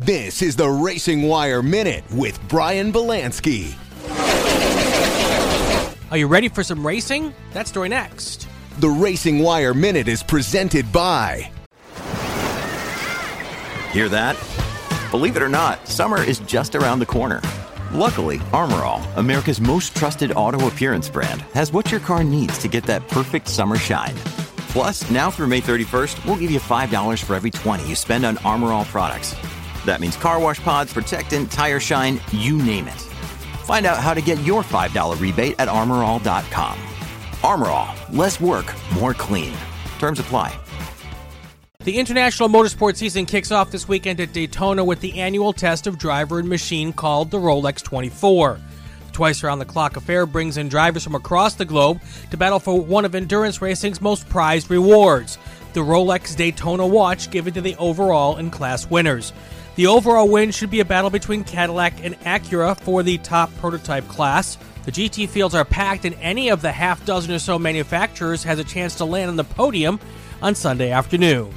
This is the Racing Wire Minute with Brian Belansky. Are you ready for some racing? That story next. The Racing Wire Minute is presented by. Hear that? Believe it or not, summer is just around the corner. Luckily, Armor All, America's most trusted auto appearance brand, has what your car needs to get that perfect summer shine. Plus, now through May 31st, we'll give you $5 for every 20 you spend on Armor All products. That means car wash pods, protectant, tire shine, you name it. Find out how to get your $5 rebate at armorall.com. Armor All, less work, more clean. Terms apply. The International Motorsport season kicks off this weekend at Daytona with the annual test of driver and machine called the Rolex 24. Twice around the clock affair brings in drivers from across the globe to battle for one of endurance racing's most prized rewards the Rolex Daytona watch given to the overall and class winners. The overall win should be a battle between Cadillac and Acura for the top prototype class. The GT fields are packed, and any of the half dozen or so manufacturers has a chance to land on the podium on Sunday afternoon.